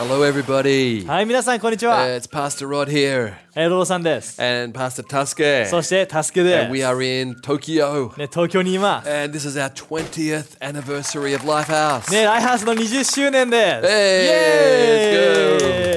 Hello, everybody. はい、皆さん、こんにちは。Uh, it's Pastor Rod here えー、ロロさんです。and Pastor Tuske. そして、タスケで And す。we ね、are in Tokyo. 東京にいます。ね、And this is our 20th anniversary of Lifehouse. ライハウスの20周年です。Hey, イエーイ let's go.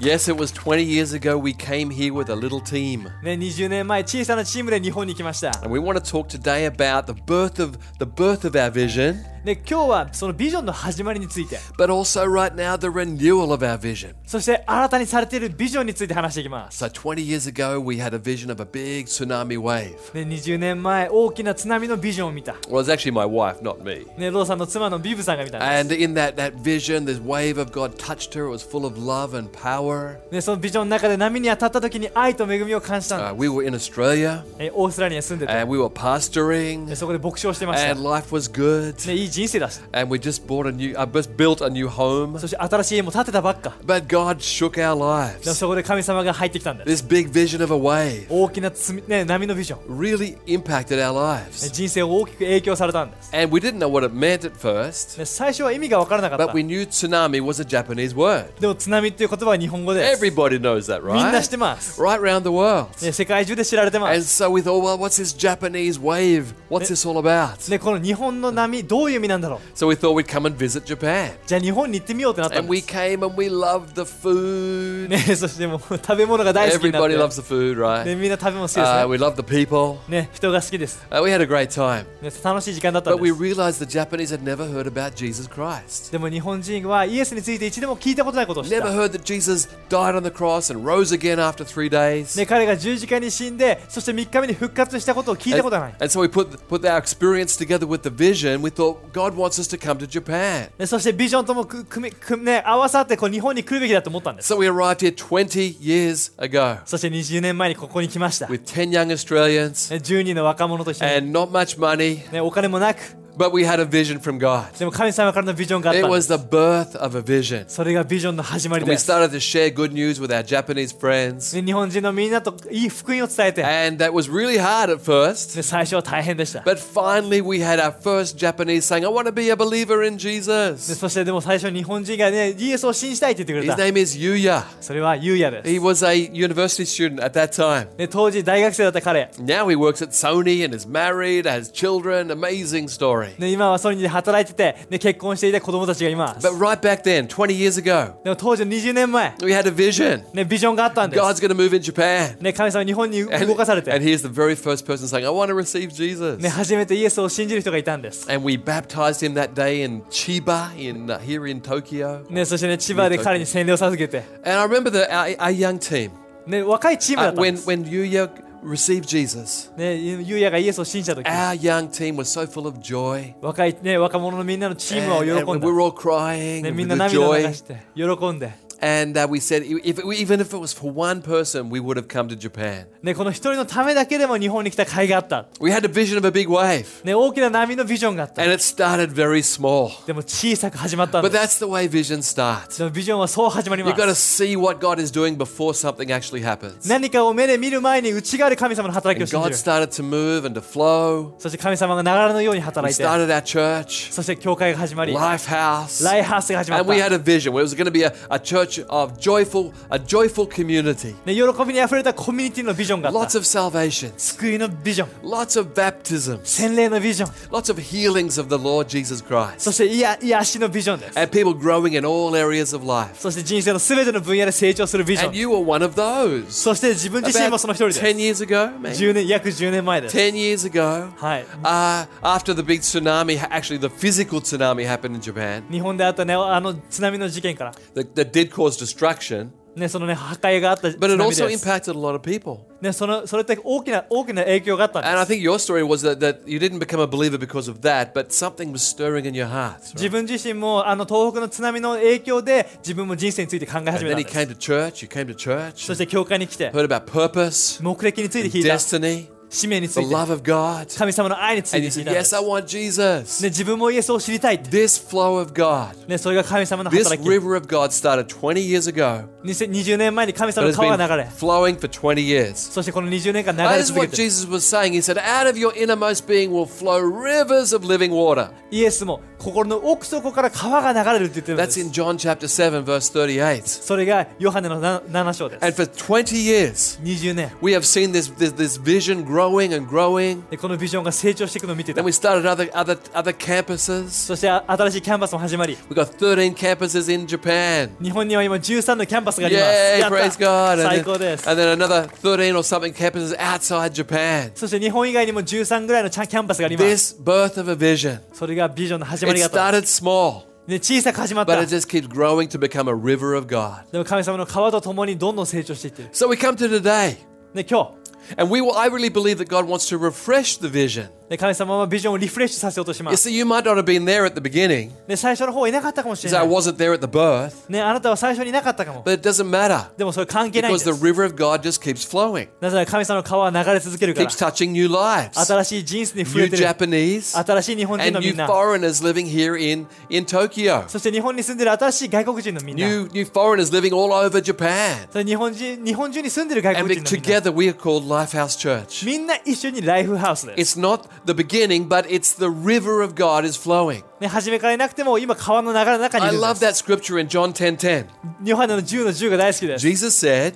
Yes, it was 20 years ago we came here with a little team. ね、20年前、小さなチームで日本に来ました。 And we want to talk today about the birth of the birth of our vision, ね、今日はそのビジョンの始まりについて、 but also right now the renewal of our vision. そして新たにされているビジョンについて話していきます。 So 20 years ago we had a vision of a big tsunami wave. ね、20年前、大きな津波のビジョンを見た。 Well, it's actually my wife, not me. ね、ローさんの妻のビブさんが見たんで And in that, that vision, this wave of God touched her. It was full of love and power. す。ね、そのビジョンの中で波に当たった時に愛と恵みを感じたん Uh, だ。 we were in Australia ね、オーストラリアに住んでて、 and we were pastoring ね、そこで牧師をしてました。 and life was good. ね、いい人生だし。 And we just bought a new, uh, just built a new home. そして新しい家も建てたばっか。 But God shook our でも lives. そこで神様が入ってきたんです。 This big vision of a wave 大きなつみ、ね、波のビジョン。 really impacted our ね lives. 人生を大きく影響されたんです。 And we didn't know what it meant at first, ね、最初は意味が分からなかった but。we knew tsunami was a Japanese word. でも津波っていう言葉は日本 語です。 Everybody knows that, みんな知 right? ってます。 Right around the world. ね、世界中で知られてま And す。 so we thought, well, what's this Japanese wave? What's this all about? ね、この日本の波、どういう意味なんだろう So we thought we'd come and visit Japan. じゃあ日本に行ってみようってなったん And で we す。 came and we loved the food. ね、そしてもう食べ物が大好きになっ Everybody て。 loves the food, ね、 right? みんな食べ物好きです Uh, ね。 we love the people. ね、人が好きです。 Uh, we had a great time. ね、楽しい時間だったん But で we す。 realized the Japanese had never heard about Jesus Christ. でも日本人はイエスについて一度も聞いたことないことを知っ Never た。 heard that Jesus died on the cross and rose again after three days. ね、彼が十字架に死んで、そして3日目に復活したことを聞いた And, ことがない。 and so we put, put our experience together with the vision. We thought God wants us to come to Japan. ね、そしてビジョンともく組み組みね、合わさってこう日本に来るべきだと思ったんです。 So we arrived here 20 years ago そして20年前にここに来ました。ね、 with 10 young Australians 10人の若者と一緒に、 and not much money, ね、お金もなく、 but we had a vision from God. でも神様からのビジョンがあっ It たんで was す。 the birth of a vision. それがビジョンの始まり And we です。 started to share good news with our Japanese friends. ね、日本人のみんなといい福音を伝えて、ね、 And that was really hard at first. 最初は大変でした。 But finally, we had our first Japanese saying, I want to be a believer in で Jesus. そしてでも最初日本人がね、イエスを信じたいって言ってく His れた。 name is Yuya. それはユウヤです。 He was a university student at that time. ね、当時大学生だった彼、 Now he works at Sony and is married, has children. Amazing story. ね、今はソニーで働いてて、ね、結婚していて子供たちがいます。 But right back then, 20 years ago, でも当時の20年前、 we had a vision. ね、ビジョンがあったんです。 God's going to move in Japan. ね、神様は日本に And, 動かされ and て、 here's the very first person saying, I want to receive Jesus. ね、初めてイエスを信じる人がいたんです。 And we baptized him that day in Chiba, in uh, here in Tokyo. ね、そしてね、千葉で彼に洗礼を授けて、 And I remember the, our, our young team ね、若いチームだ uh, ったん when です。 when Yuya received Jesus. ね、ゆうやがイエスを信じた時 Our young team was so full of joy. 若い、ね、若者のみんなのチー And, ムは and 喜ん we だ。 were all crying ね、 with みんな the 涙を流 joy. して、喜んで。 And uh, we said, if it, even if it was for one person, we would have come to Japan. ね、この一人のためだけでも日本に来た甲斐があった。 We had a vision of a big wave, ね、大きな波のビジョンがあった。 and it started very small. でも小さく始まったん But です。 that's the way vision starts. でもビジョンはそう始まりま You've got to す。 see what God is doing before something actually happens. 何かを目で見る前に内側で神様の働きを And 信 God じる。 started to move and to flow. そして神様が流れのように We 働いて、 started our church, そして教会が始まり、 Lifehouse. ライハウスが始まっ And we た。 had a vision where it was going to be a, a church of joyful, a joyful community. ね、喜びにあふれたコミュニティのビジョンがあっ Lots た。 of salvations, 救いのビジョン、 lots of baptisms, 洗礼のビジョン、 lots of healings of the Lord Jesus そ Christ. して癒癒しのビジョンです。 And people growing in all areas of life. そして人生のすべての分野で成長するビジョ And ン。 you were one of those. そして自分自身も About その一人で10す。 years ago, maybe? 10年、約10年前です。 10 years ago, はい。 uh, after the big tsunami, actually the physical tsunami happened in Japan, 日本であったね、あの津波の事件から、 that, that did cause destruction, ね、そのね、破壊があった津 but it 波 also です。 impacted a lot of people. ね、その、それって大きな、大きな影響があったん And I です。 think your story was that, that you didn't become a believer because of that, but something was stirring in your heart. 自分自身もあの東北の津波の影響で自分も人生について考え And 始め then たん he で came す to church, you came to church, そして教会に来て heard about purpose, 目的について聞いた destiny, 使命につ the いて love of God. 神様の愛につい And て you 聞い said, たんで Yes, す、 I want Jesus. ね、自分もイエスを知りたいって、 This flow of God, ね、それが神様の this 働き river of God started 20 years ago, 2020年前に神 but 様の has 川 been が流れ flowing for 20 years. そしてこの20年間流 That れ is 続け what て Jesus was saying. He said, Out of your innermost being will flow rivers of living water. イエスも 心の奥底から川が流れるって言ってるんで That's す in John chapter 7, verse 38. それがヨハネのな7章です And for 20 years, 20年 we have seen this, this, this vision growing and growing. でこのビジョンが成長していくのを見てた Then we started other, other, other campuses. そしてあ新しいキャンパスも始まり We've got 13 campuses in Japan. 日本には今13のキャンパスがあります Yay, praise God. And 最 then, 高です and then another 13 or something campuses outside Japan. そして日本以外にも13ぐらいのキャンパスがあります This birth of a vision. それがビジョンの始ま It りだと、 started small, ね、小さく始まっ but た it just keeps growing to become a river of God. でも神様の川と共にどんどん成長していってる So we come to today, で今日 and we will, I really believe that God wants to refresh the vision. で神様はビジョンをリフレッシュさせようとしま You す see, you might not have been there at the beginning, で最初の方はいなかったかもしれ because な I い、 wasn't there at the birth, ね、あなたは最初にいなかったかも but it doesn't matter でもそれ関係ないんで because す the river of God just keeps flowing, なぜなら神様の川は流れ続けるから keeps touching new lives, 新しい人生に触 new れてる Japanese, 新しい日本人の and み new んな foreigners living here in, in Tokyo, そして日本に住んでる新しい外国人のみんな new, new foreigners living all over Japan. それ日本人日本中に住んでる外 And 国 be- 人のみんな together we are called Lifehouse Church. みんな一緒にライフハウスです It's not the beginning, but it's the river of God is flowing. ね、初めからいなくても今川の流れの中にい I るん love で that す scripture in John 10:10. ヨハネの10の10が大好きです、 Jesus said,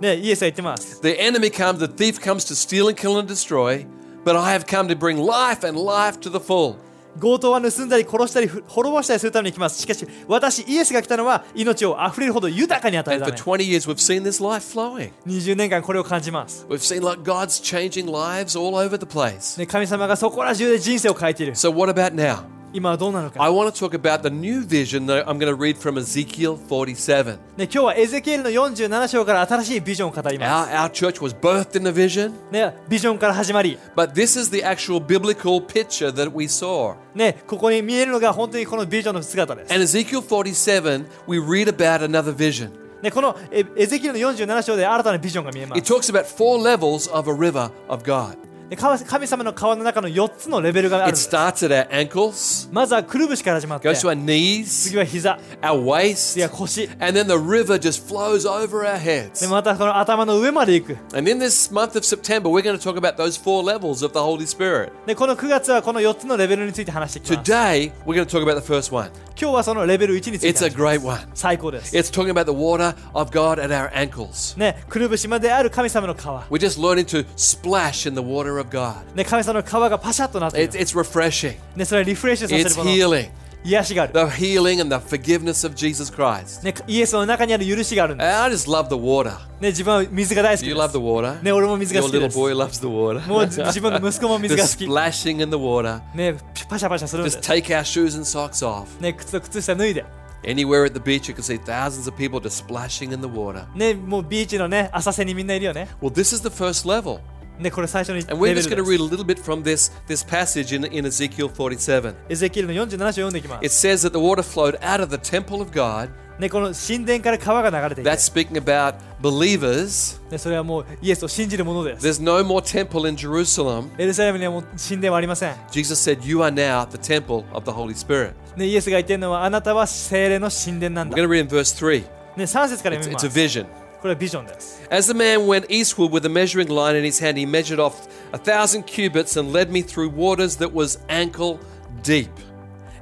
ね、イエスは言ってます "The enemy comes, the thief comes to steal and kill and destroy, but I have come to bring life and life to the full." 強盗は盗んだり殺したり滅ぼしたりするために来ます。しかし、私、イエスが来たのは命をあれるほど豊かに与えた、ね。20, 年間これを感じます。神様がそこら中で人生を変えている。今はどうなのか、 I want to talk about the new vision that I'm going to read from Ezekiel 47. ね、今日はエゼキエルの47章から新しいビジョンを語りま Our, our church was birthed in the vision, す、ね、ビジョンから始まり but this is the actual biblical picture that we saw. ね、ここに見えるのが本当にこのビジョンの姿です。 And Ezekiel 47, we read about another vision. ね、このエエゼキエルの47章で新たなビジョンが見えま It す。 talks about four levels of a river of God. で神神様の川の中の4つのレベルがあるん It です。 starts at our ankles, まずはくるぶしから始まって、 goes to our 次 knees, は膝、 our waist, 次は腰、 and then the river just flows over our で heads. またこの頭の上まで行く。 And in this month of September, we're going to talk about those four levels of the Holy Spirit. でこの9月はこの4つのレベルについて話していきます。 Today, we're going to talk about the first one. 今日はそのレベル1について It's a 話します great one. 最高です。 It's talking about the water of God at our ankles. ね、くるぶしまである神様の川。 We're just learning to splash in the water of God. ね、神様の川がパシャッとなってい It's, る。 it's refreshing. ね、それはリフレッシュさせ It's るもの。 healing. 癒しがある。 The healing and the forgiveness of Jesus Christ. ね、イエスの中にある許しがあるんで And I just love the water. す。ね、自分は水が大好き Do で you す。 love the water? ね、俺も水が Your 好きで little す。 boy loves the water. もう自自分の息子も水 the が好き。 splashing in the water. ね、パシャパシャするんで Just す。 take our shoes and socks off. ね、靴と靴下脱いで。 Anywhere at the beach, you can see thousands of people just splashing in the water. ね、もうビーチのね、浅瀬にみんないるよね。 Well, this is the first level. ね、これ最初に And レ we're ベ just ル going to です read a little bit from this, this passage in, in Ezekiel 47. エゼキエルの47章読んでいきま It す。 says that the water flowed out of the temple of God. ね、この神殿から川が流れていて、 That's speaking about believers. ね、それはもうイエスを信じるものです。 There's no more temple in Jerusalem. エルサレムにはもう神殿はありません。 Jesus said, You are now the temple of the Holy Spirit. ね、イエスが言ってるのは、あなたは精霊の神殿なん We're だ。 going to read in verse 3. ね、3節から読 It's, みま it's a す。 vision. これはビジョンです。 As the man went eastward with a measuring line in his hand, he measured off a thousand cubits and led me through waters that was ankle deep.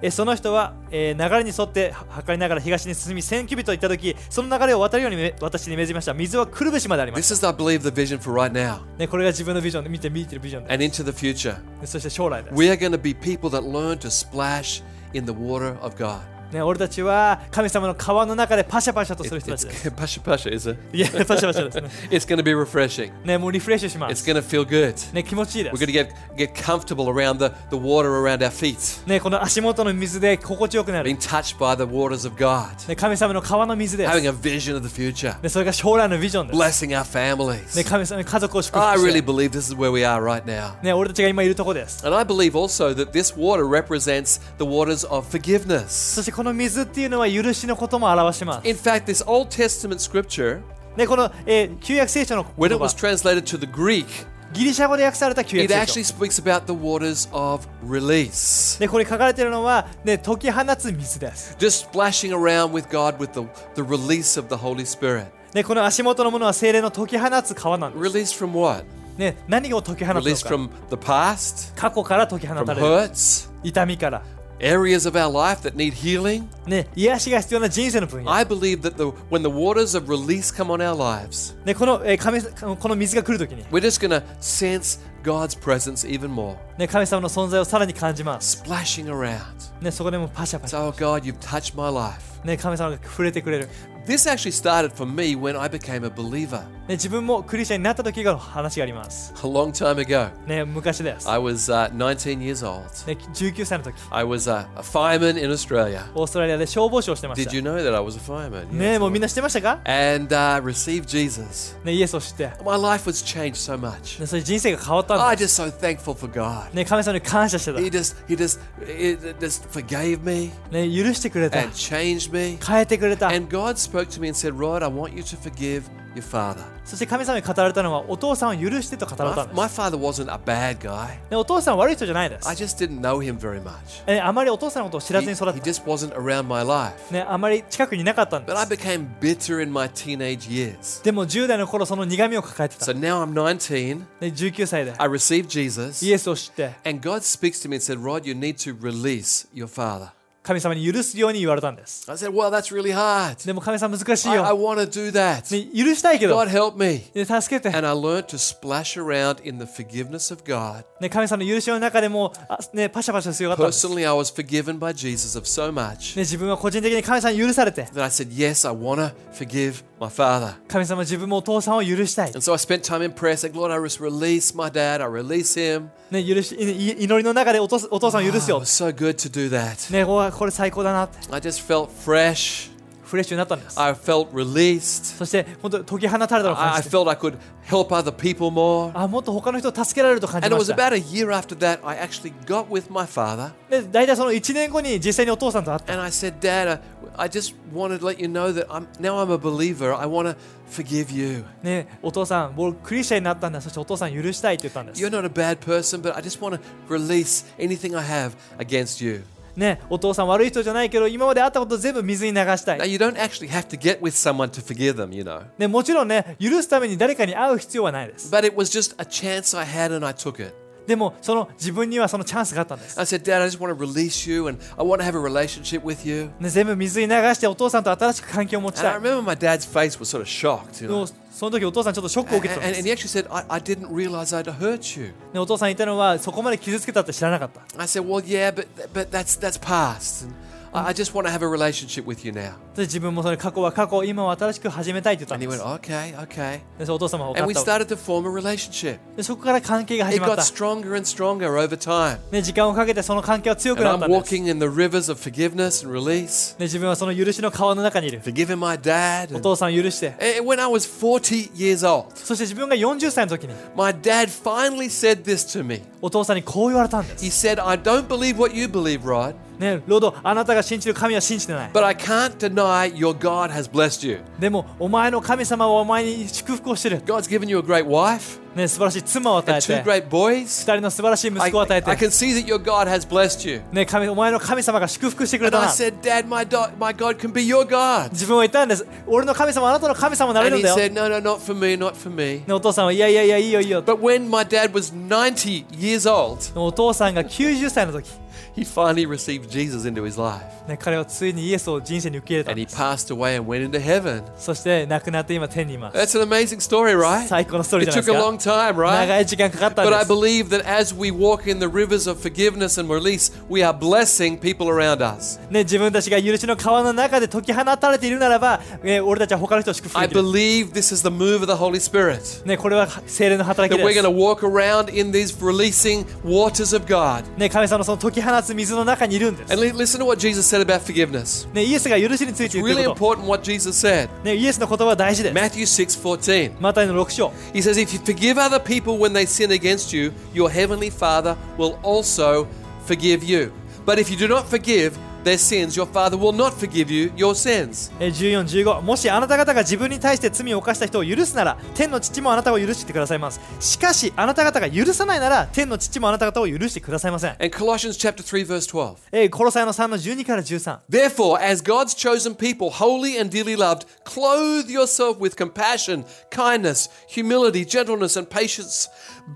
えその人は、えー流れに沿って測りながら東に進み1000キュビット行った時その流れを渡るようにめ私に命じました水はくるぶしまでありま This す、 is, I believe, the vision for right now ね、これが自分のビジョンで見て見てるビジョンで and into the future. すそして将来です、 We are going to be people that learn to splash in the water of God. ね、俺たちは神様の川の中でパシャパシャとす It- る人た it's ちです pasha pasha, is it? いやパシャパシャですね It's going to be refreshing. ねもうリフレッシュしま It's す going to feel good. ね気持ちいいで We're す going to get, get comfortable around the, the water around our feet, ねこの足元の水で心地よくなる being touched by the waters of God, ね神様の川の水です having a vision of the future, ねそれが将来のビジョンです blessing our families. ね神様の家族を祝 I 福 really して believe this is where we are right now. ね俺たちが今いるとこです And I believe also that this water represents the waters of そ forgiveness. して この水っていうのは許しのことも表します In fact, this Old Testament scripture, ねこの、えー旧約聖書の when 言 it 葉 was translated to the Greek, ギリシャ語で訳された旧 it 約聖 actually 書 speaks about the waters of release. でこれ書かれているのは、ね、解き放つ水です、Just splashing around with God with the, the release of the Holy Spirit. ね、この足元のものは精霊の解き放つ川なんです、Release from what? ね、何を解き放つの Release か from the past, 過去から解き放 from たれる hurts, 痛みから、areas of our life that need healing. ね、癒しが必要な人生の分野、 I believe that the, when the waters of release come on our lives, ね、この,、えー神この水が来るときに、 we're just going to sense God's presence even more, ね、神様の存在をさらに感じます、 splashing around. ね、そこでもうパシャパシャ、 So, oh God, you've touched my life. ね、神様が触れてくれる、 This actually started for me when I became a believer ね、自分もクリスチャンになった時の話があります、 a long time ago. ね、昔です、 I was uh, 19 years old. ね、19歳の時 I was a, a fireman in Australia. オーストラリアで消防士をしてまし Did た you know that I was a fireman? ね Yes. もうみんな知ってましたか、 And uh, received Jesus. ね、イエスを知って、 My life was changed so much. ね、それで人生が変わったん I'm で just so thankful for God. す、ね、神様に感謝してた、 He just, he just, he just forgave me ね、許してくれた and、changed me. 変えてくれた、 And God spoke to me and said, Rod, I want you to forgive your father. そして神様に語られたのは、お父さんを許してと語られたんです。my father wasn't a bad guy. ね、お父さんは悪い人じゃないです I。just didn't know him very much. えあまりお父さんのことを知ら He, ずに育っ he た。just wasn't around my life. ね、あまり近くにいなかったんで But I す。became bitter in my teenage years. でも10代の頃その苦みを抱えてた。So ね、now I'm 19. 19歳で I received Jesus. イエスを知って、And God speaks to me and said, Rod, you need to release your father. 神様に許すように言われたんです。 I said, Well, that's really hard. でも神様難しい I, I よ。 want to do that. ね、許したいけど、 God help me. ね、助けて。 And I learned to splash around in the forgiveness of God. ね、神様の許しの中でもあ、ね、パシャパシャするようになったんです。ね、 Personally, I was forgiven by Jesus of so much 自分は個人的に神様に許されて、 that I said, Yes, I want to forgive my father. 神様自分もお父さんを許したい。 And so I spent time in prayer saying, Lord, I just release my dad. I release him. ね、許しい祈りの中でお父お父さんを許 Oh, す it よ was。so good to do that. ね、お これ最高だなって。 I just felt fresh. フレッシュになったんです。 I felt released. そして、本当解き放たれたのを I, 感 I じて。 felt I could help other people more. あ、もっと他の人を助けられると感じ And it ま was した。 about a year after that, I actually got with my father で、大体その1年後に実際にお父さんと会った。 and I said, Dad, uh, I just wanted to let you know that I'm now I'm a believer. I want to forgive you. ね、お父さん、僕クリスチャンになったんだ。そしてお父さん許したいって言ったんです You're。not a bad person, but I just want to release anything I have against you. ね、お父さん悪い人じゃないけど、今まであったこと全部水に流した Now, い。you don't actually have to get with someone to forgive them, you know. ね、もちろんね、許すために誰かに会う必要はないです。But it was just a chance I had and I took it. でも、その自分にはそのチャンスがあったんです。I said, Dad, I just want to release you and I want to have a relationship with you. ね、全部水に流してお父さんと新しく関係を持ち And I たい。remember my dad's face was sort of shocked, you で know. もその時お父さんちょっとショックを And, 受けてたん and, で and す。he actually said, I, I didn't realize I'd hurt you. ね、お父さん言ったのはそこまで傷つけたって知らなかった。I said, Well, yeah, but, but that's, that's past. And I, I just want to have a relationship with you now. で自分もそれ過去は過去、今は新しく始めたいって言ったん And he で went, す。 Okay, okay. でそうお父様は分 And we かった。 started to form a relationship. でそこから関係が It 始まっ got た。 stronger and stronger over time. ね、時間をかけてその関係は強く And なった I'm んです。 walking in the rivers of forgiveness and release, ね、自分はその許しの川の中にいる。 forgiving my dad. お And, 父さんを許して。 and when I was 40 years old, そして自分が40歳の時に my dad finally said this to me. お父さんにこう言われたんです He。said, I don't believe what you believe, Rod, ね、ロード、あなたが信じる神は信じてない。 but I can't deny your God has blessed you. でも、お前の神様はお前に祝福をしてる。 God's given you a great wife ね、素晴らしい妻を与 and え two て、 great boys. 二人の素晴らしい息 I, 子を与え I て、 can see that your God has blessed you. ね、神お前の神様が祝福してくれ And た I な。 said, Dad, my, do- my God can be your God. 自分は言ったんです。俺の神様はあなたの神様になれ And るん he だよ。 said, No, no, not for me, not for me. ね、お父さんは、いやいやいや、いいよいいよ。 But when my dad was 90 years old, お父さんが90歳の時、 he finally received Jesus into his life. ね、彼はついにイエスを人生に受け入れたん And he です。 passed away and went into heaven. そして亡くなって今天にいます。 That's an amazing story, right? 最高のストーリ It ーじゃない took です a か long。time, right? 長い時間かかったん But I です。 believe that as we walk in the rivers of forgiveness and release, we are blessing people around us. ね、自分たちが許しの川の中で解き放たれているならば、ね、俺たちは他の人を祝福 I できる。 believe this is the move of the Holy Spirit. ね、これは精霊の働き That we're で going す to。walk around in these releasing waters of God. ね、神様のその解き放 つ水の中にいるんです。 And li- listen to what Jesus said about forgiveness. ね、イエスが許しについて It's 言って really るこ important what Jesus said. と。ね、イエスの言葉は大事です。 Matthew 6:14. マタイの6章。 He says, If you forgive other people when they sin against you, your heavenly Father will also forgive you. But if you do not forgive, their sins, your Father will not forgive you your sins. えー14、15もしあなた方が自分に対して罪を犯した人を許すなら天の父もあなたを許してくださいますしかしあなた方が許さないなら天の父もあなた方を許してくださいません、 And Colossians chapter 3 verse 12. えー、コロサイの3の12から13 Therefore, as God's chosen people, holy and dearly loved, clothe yourself with compassion, kindness, humility, gentleness, and patience.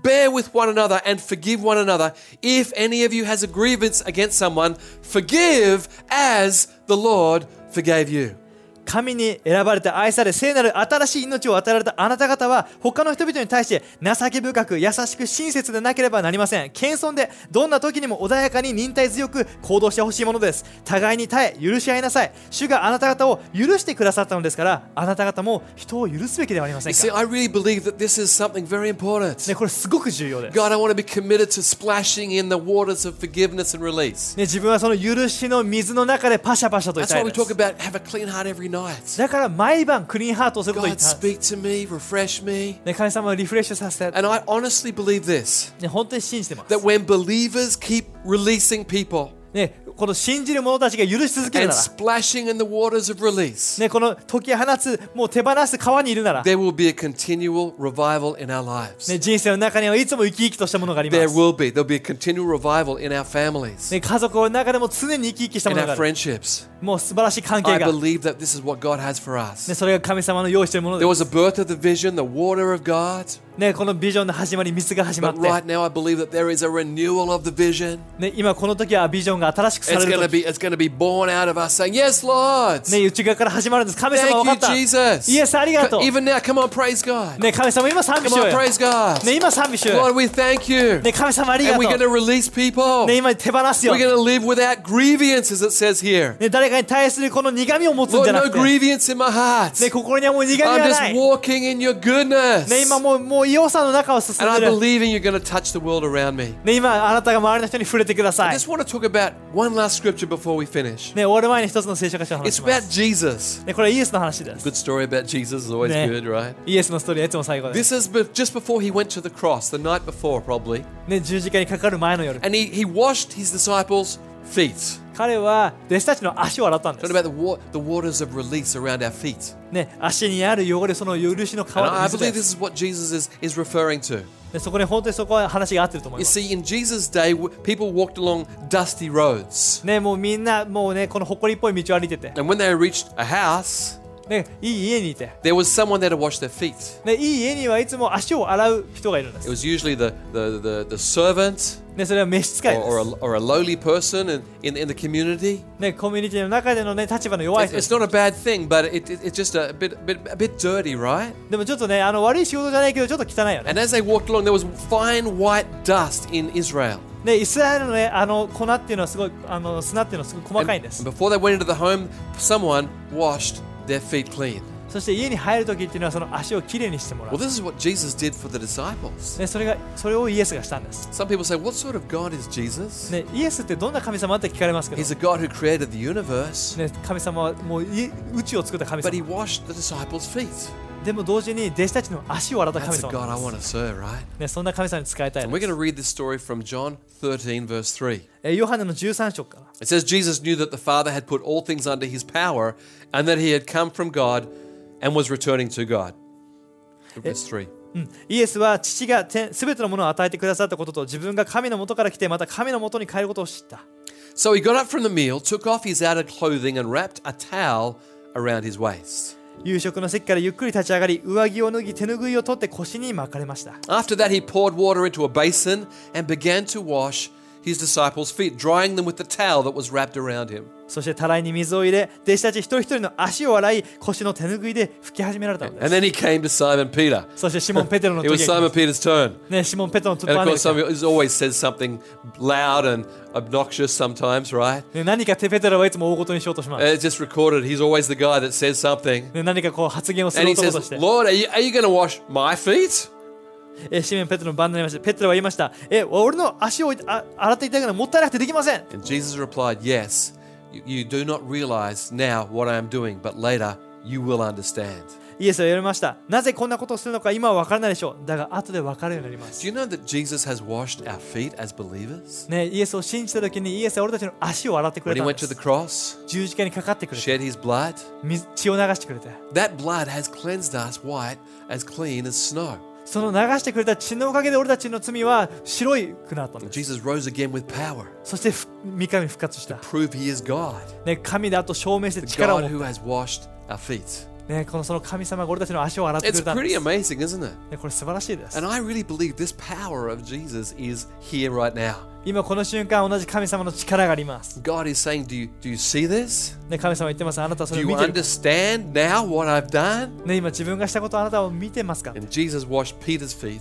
Bear with one another and forgive one another. If any of you has a grievance against someone, forgive as the Lord forgave you. 神に選ばれて愛され聖なる新しい命を与えられたあなた方は他の人々に対して情け深く優しく親切でなければなりません謙遜でどんな時にも穏やかに忍耐強く行動してほしいものです互いに耐え許し合いなさい主があなた方を許してくださったのですからあなた方も人を許すべきではありませ You ん see, I really believe that this is something very important. ね、これすごく重要です、ね、God, I want to be committed to splashing in the waters of forgiveness and release. 自分はその許しの水の中でパシャパシャとい That's た why い we です talk about have a clean heart every night. だから毎晩クリーンハートをすることを言 God, った、 speak to me, refresh me. ね、神様をリフレッシュさせて、 And I honestly believe this ね、本当に信じてます that when believers keep releasing people ね、 この信じる者たちが許し続けるなら、splashing in the waters of release, ね、この解き放つ、もう手放す川にいるなら、there will be a continual revival in our lives. ね、人生の中にはいつも生き生きとしたものがありま There す。will be. There'll be a continual revival in our families, ね、家族の中でも常に生き生きしたも in のが our ある。friendships. もう素晴らしい関係 I が、ね、believe that this is what God has for us. それが神様の用意しているもの There で was a birth of the vision, the water of God. す。ね、このビジョンの始まり、水が始まっ But て、right now, I believe that there is a renewal of the vision. ね、今この時はビジョンが新しく さ It's れ going る to 時 be. It's going to be born out of us saying, "Yes, Lord." ね、内側から始まるんです。神様分かっ Thank た。 you, Jesus. イエスありがとう。 Even now, come on, praise God. ね、神様今賛美 Come しよう on, よ。 praise God. ね、今賛美しよう Lord, よ。 we thank you. ね、神様ありが And と we're う。 going to release people. ね、今手放すよ。 We're ね、 going to live without grievance, as it says here. 誰かに対するこの苦みを持つんじ Lord, ゃな no くて、 grievance in my heart. ね、心にはもう苦み I'm が just ない。 walking in your goodness. ね、今もう、もう良さの中を進 And ん I でる。 believe in you're going to touch the world around me. ね、今あなたが周りの人に触れてくださ I い。 just want to talk about one last scripture before we finish. ね、終わる前に一つの聖書箇所を話 It's しま about す。 Jesus. ね、これはイエスの話です。 Good story about Jesus is always Yeah. good, right? イエスのストーリーはいつも最後です。 This is be- just before he went to the cross, the night before, probably. ね、十字架にかかる前の夜。 And he, he washed his disciples' feet. 彼は弟子たちの足を洗ったんで Talking す。 about the, wa- the waters of release around our feet. ね、足にある汚れ、その許しの And 川 I の水 believe で this す。 is what Jesus is, is referring to. でそこに本当にそこは話が合ってると思い You ます。see, in Jesus' day, people walked along dusty roads. ね、もうみんな、もうね、この埃っぽい道を歩いてて、And when they reached a house, ね、いい家にいて、 there was someone there to wash their feet. ね、いい家にはいつも足を洗う人がいるんで It す。 was usually the, the, the, the servant ね、それは召使 or, いで or, す。 a, or a lowly person in, in, in the community. ね、コミュニティの中でのね、立場の弱い It's, 人で it's す。 not a bad thing, but it, it, it's just a bit, bit, a bit dirty, right? でもちょっとね、あの悪い仕事じゃないけど、ちょっと汚いよね。 And as they walked along, there was fine white dust in Israel. ね、イスラエルのね、あの粉っていうのはすごい、あの砂っていうのはすごい細 And かいんです。 before they went into the home, someone washed their feet clean. そして家に入るときっていうのはその足をきれいにしてもら Well, う。this is what Jesus did for the disciples. ね、それがそれをイエスがしたんです。Some people say, What sort of God is Jesus? ね、イエスってどんな神様って聞かれますけど、He's a God who created the universe, ね、神様はもうい宇宙を作った神 but he 様。washed the disciples' feet. でも同時に弟子たちの足を洗った神様なんです。serve, right? ね、そんな神様に使いたいです read this story from John 13, verse 3. えヨハネの13章から。It says, Jesus knew that the Father had put all things under his power and that he had come from God and was returning to God. Verse 3. うんイエスは父がすべてのものを与えてくださったことと自分が神の元から来てまた神の元に帰ることを知った。So he got up from the meal, took off his outer clothing, and wrapped a towel around his waist. 夕食の席からゆっくり立ち上がり上着を脱ぎ手ぬぐいを取って腰に巻かれました。After that, he poured water into a basin and began to wash his disciples' feet, drying them with the towel that was wrapped around him. そしてたらいに水を入れ弟子たち一人一人の足を洗い腰の手ぬぐいで拭き始められたので And す。 then he came to Simon Peter. そしてシモン・ペテロの It 時 was Simon に、 Peter's turn. ね、シモン・ペテロの And 番 of で course, すよ Simon always says something loud and obnoxious sometimes, right? ね、何かテペテロはいつも大事にしようとします。 Uh, It's just recorded. He's always the guy that says something. ね、何かこう発言をす And る he 男と says, して、 Lord, are you, are you going to wash my feet? えシメン・ペテロの番になりました。ペテロは言いました。え、俺の足をあ洗っていただくのはもったいなくてできません。And Jesus replied, Yes, you, do not realize now what I am doing, but later you will understand. イエスは言われましたなぜこんなことをするのか今は分からないでしょうだが後で分かるようになります Do you know that Jesus has washed our feet as believers? ね、イエスを信じた時にイエスは俺たちの足を洗ってく When れ he たん went で to the す cross, 十字架にかかってくれて shed his blood, 水血を流してくれて that blood has cleansed us white as clean as snow. その流してくれた血のおかげで俺たちの罪は白いくなったん。そして三日復活した。ね、神だと証明して力を。た、ね、このその神様が俺たちの足を洗ってく It's れたんで pretty す、amazing, isn't it? ね、これ素晴らしいです And I really believe this power of Jesus is here right now. 今この瞬間同じ神様の力があります、God is saying, Do you, do you see this? ね、神様は言ってますあなたはそ Do れを you 見てるか understand now what I've done? ね、今自分がしたことをあなたは見てますか、And Jesus washed Peter's feet,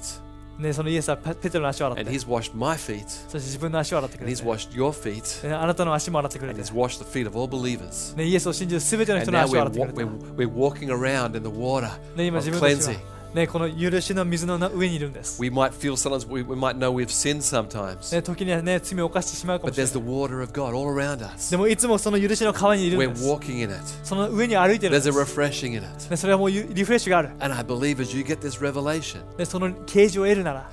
ね、そのイエスはペペテロの足を洗っ and て he's washed my feet, そして自分の足を洗ってく and れ he's て、 washed your feet, ね、あなたの足も洗ってくれ and て he's washed the feet of all believers. ね、イエスを信じるすべての And 人の now 足を we're, 洗ってく wa- れた。 we're, we're walking around in the water ね、今 of 自分たち cleansing. は、ね、この許しの水の上にいるんです。We might feel sometimes, we, we might know we've sinned sometimes, ね、時にはね、罪を犯してしまうかも but しれ there's な the い。water of God all around us. でもいつもその許しの川にいるん We're です。walking in it. その上に歩いてるん There's で a す。refreshing in it. ね、それはもうゆリフレッシュがある。And I believe as you get this revelation, ね、その啓示を得るなら、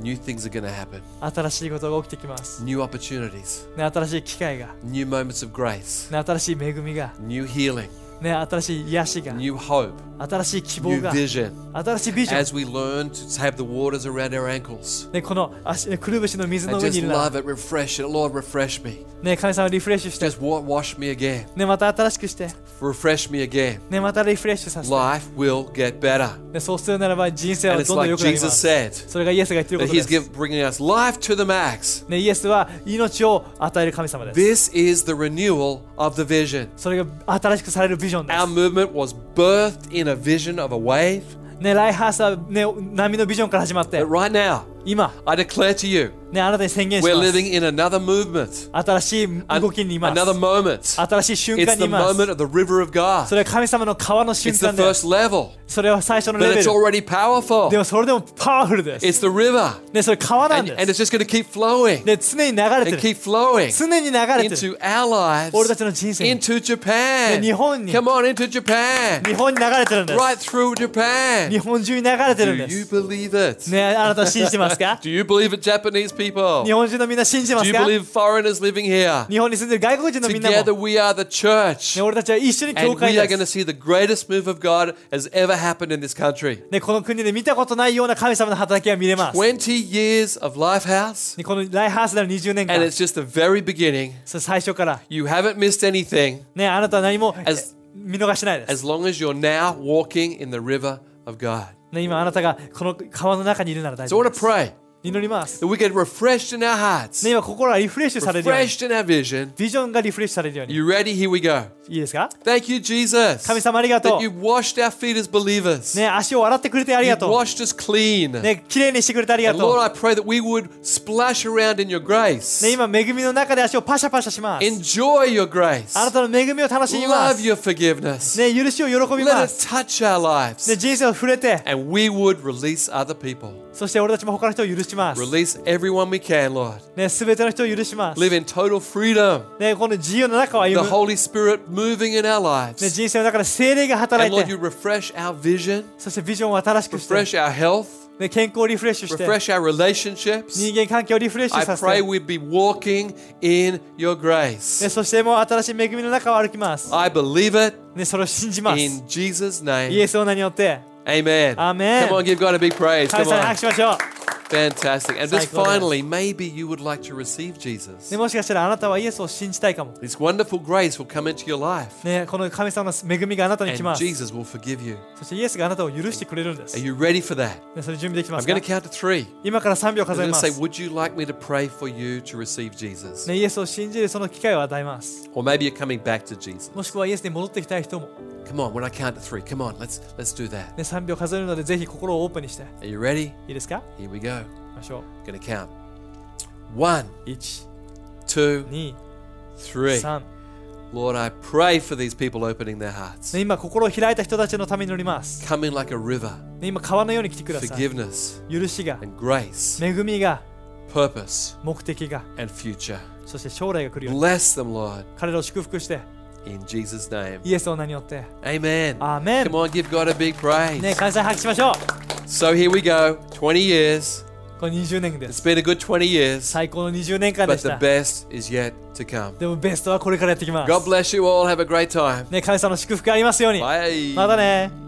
new things are going to happen, 新しいことが起きてきます。new opportunities, ね、新しい機会が、new moments of grace, ね、新しい恵みが、new healing, ね、新しい癒しが、new hope, 新しい希望 new が、 vision. 新しいビジョ As we learn to have the waters around our ankles ン。ね、この足、ね、くるぶしの水の and 上にい just るなら、 love it, refresh it. Lord, refresh me. ね、神様リフレッシュして、 Just wa- wash me again. ね、また新しくして、 Refresh me again. ね、またリフレッシュさせて、 Life will get better. ね、そうするならば人生 And は it's どんどん like 良くなりま Jesus す。 said それがイエスが言ってるこ that とで He's す。 give, bringing us life to the max. ね、イエスは命を与える神様です。 This is the renewal of the vision. それが新しくされるビジョンで Our す。 movement was birthed in a vision of a wave. ね、ライハースは、ね、波のビジョンから始まって But、right now, 今、 I declare to you, ね、あなたに宣言し we're ます。 living in another movement, 新しい an- 動きにいます。 another moment. 新しい瞬 It's 間に the います。 moment of the river of そ God. れは神様の川の瞬 It's the 間です。 first level, それは最初の but レベ it's ル。 already で powerful. もそれでもパワフルです。 It's the river, ね、それ川なん and, で and す。 it's just going to keep flowing で、常に流れて and る。 keep flowing 常に流れてる。 into our 俺た lives, ちの人生に、 into Japan. ね日本に Come on, into Japan. 日本に流れてるんです。 Right through Japan. 日本中に流れて Do るんで you す。 believe it? ね、あなた信じてますか Do you believe it, Japanese people? 日本中のみんな信じてま Do す you か believe foreigners living here? 日本に住んでる外国人のみんなも、 Together we are the church. ね、俺たちは一緒に教 And 会 we are で going to す。 see the greatest move of God has ever happened in this country. ね、この国で見たことないような神様の働きが見れます。 20 years of Lifehouse, ねこのライハースでの20年 and 間、 it's just the very beginning. それ最初から、 You haven't missed anything ね、あなたは何も As- 見逃してないです。 as long as you're now walking in the river of God. ね、今あなたがこの川の中にいるなら大 So 丈 I 夫 want で to す。 pray 祈ります。 that we get refreshed in our hearts, ね、今心がリフレッシュされるように、 refreshed in our vision. ビジョンがリフレッシュされるように。 You ready? Here we go. いいですか Thank you, Jesus, 神様ありがと that you う。 washed our feet as believers. ね、足を洗ってくれてあり You がと washed us clean. う。ね、綺麗にしてくれてありが And と Lord, う。 I pray that we would splash around in your grace. ね、今、恵みの中で足をパシャパシャします。 Enjoy your grace. あなたの恵みを楽しみま Love す。 your forgiveness. ね、許しを喜び Let ま it す。 touch our ね、 lives. 人生を触れて、 And we would release other people. そして俺たちも他の人を許します。 Release everyone we can, Lord. ね、すべての人を許します。 Live in total freedom. ね、この自由の中を The 歩む。 Holy Spirit moving in our ね、 lives. 人生の中で精霊が働 And い Lord, て you、refresh our vision, そしてビジョンを新しくして、 refresh our health, ね、健康をリフレッシュして、 refresh our relationships. 人間関係をリフレッシュ I させ pray て、 we'd be walking in your ね、 grace. そしてもう新しい恵みの中を歩きます。 I believe it ね、それを信じます。 in Jesus' イ name. エスの名によって、 Amen. Amen. Come on, give God a big praise. 神 Come 様に on. 拍手しましょう。 Fantastic. And just 最高です。 finally, maybe you would like to receive Jesus. ね、もしかしたらあなたはイエスを信じたいかも。 This wonderful grace will come into your life, ね、この神様の恵みがあなたに来 and ます。 Jesus will forgive you. そしてイエスがあなたを許してくれるんです。 Are ね、 you ready for that? それ準備できま I'm すか going to count to three. 今から3秒 I'm 数え going to ま say, す。 Would you like me to pray for you to receive Jesus? ね、イエスを信じるその機会を与えます。 Or maybe you're coming back to Jesus. もしくはイエスに戻ってきたい人も、 Come on, when I count to three, come on, let's let's do that. ね、3秒数えるのでぜひ心をオープンにして。 Are you ready? いいですか Here we go. 行きましょ Going to count. One, う。1、two, 2、three. 3。Lord, I pray for these people opening their hearts. ね、今心を開いた人たちのために乗ります。Come in like a river. ね、今川のように来てください。Forgiveness 許しが、and grace, 恵みが、purpose 目的が、and future. そして将来が来るように。Bless them, Lord. 彼らを祝福して、In Jesus' name. イエスの名によって Amen. アーメン Come on, give God a big praise. ね感謝拍手しましょう So here we go. 20 years. これ20年で It's す been a good 20 years. 最高の20年間で But し the た best is yet to come. でもベストはこれからやってきま God す bless you all. Have a great time. ね神様の祝福がありますように Bye. またね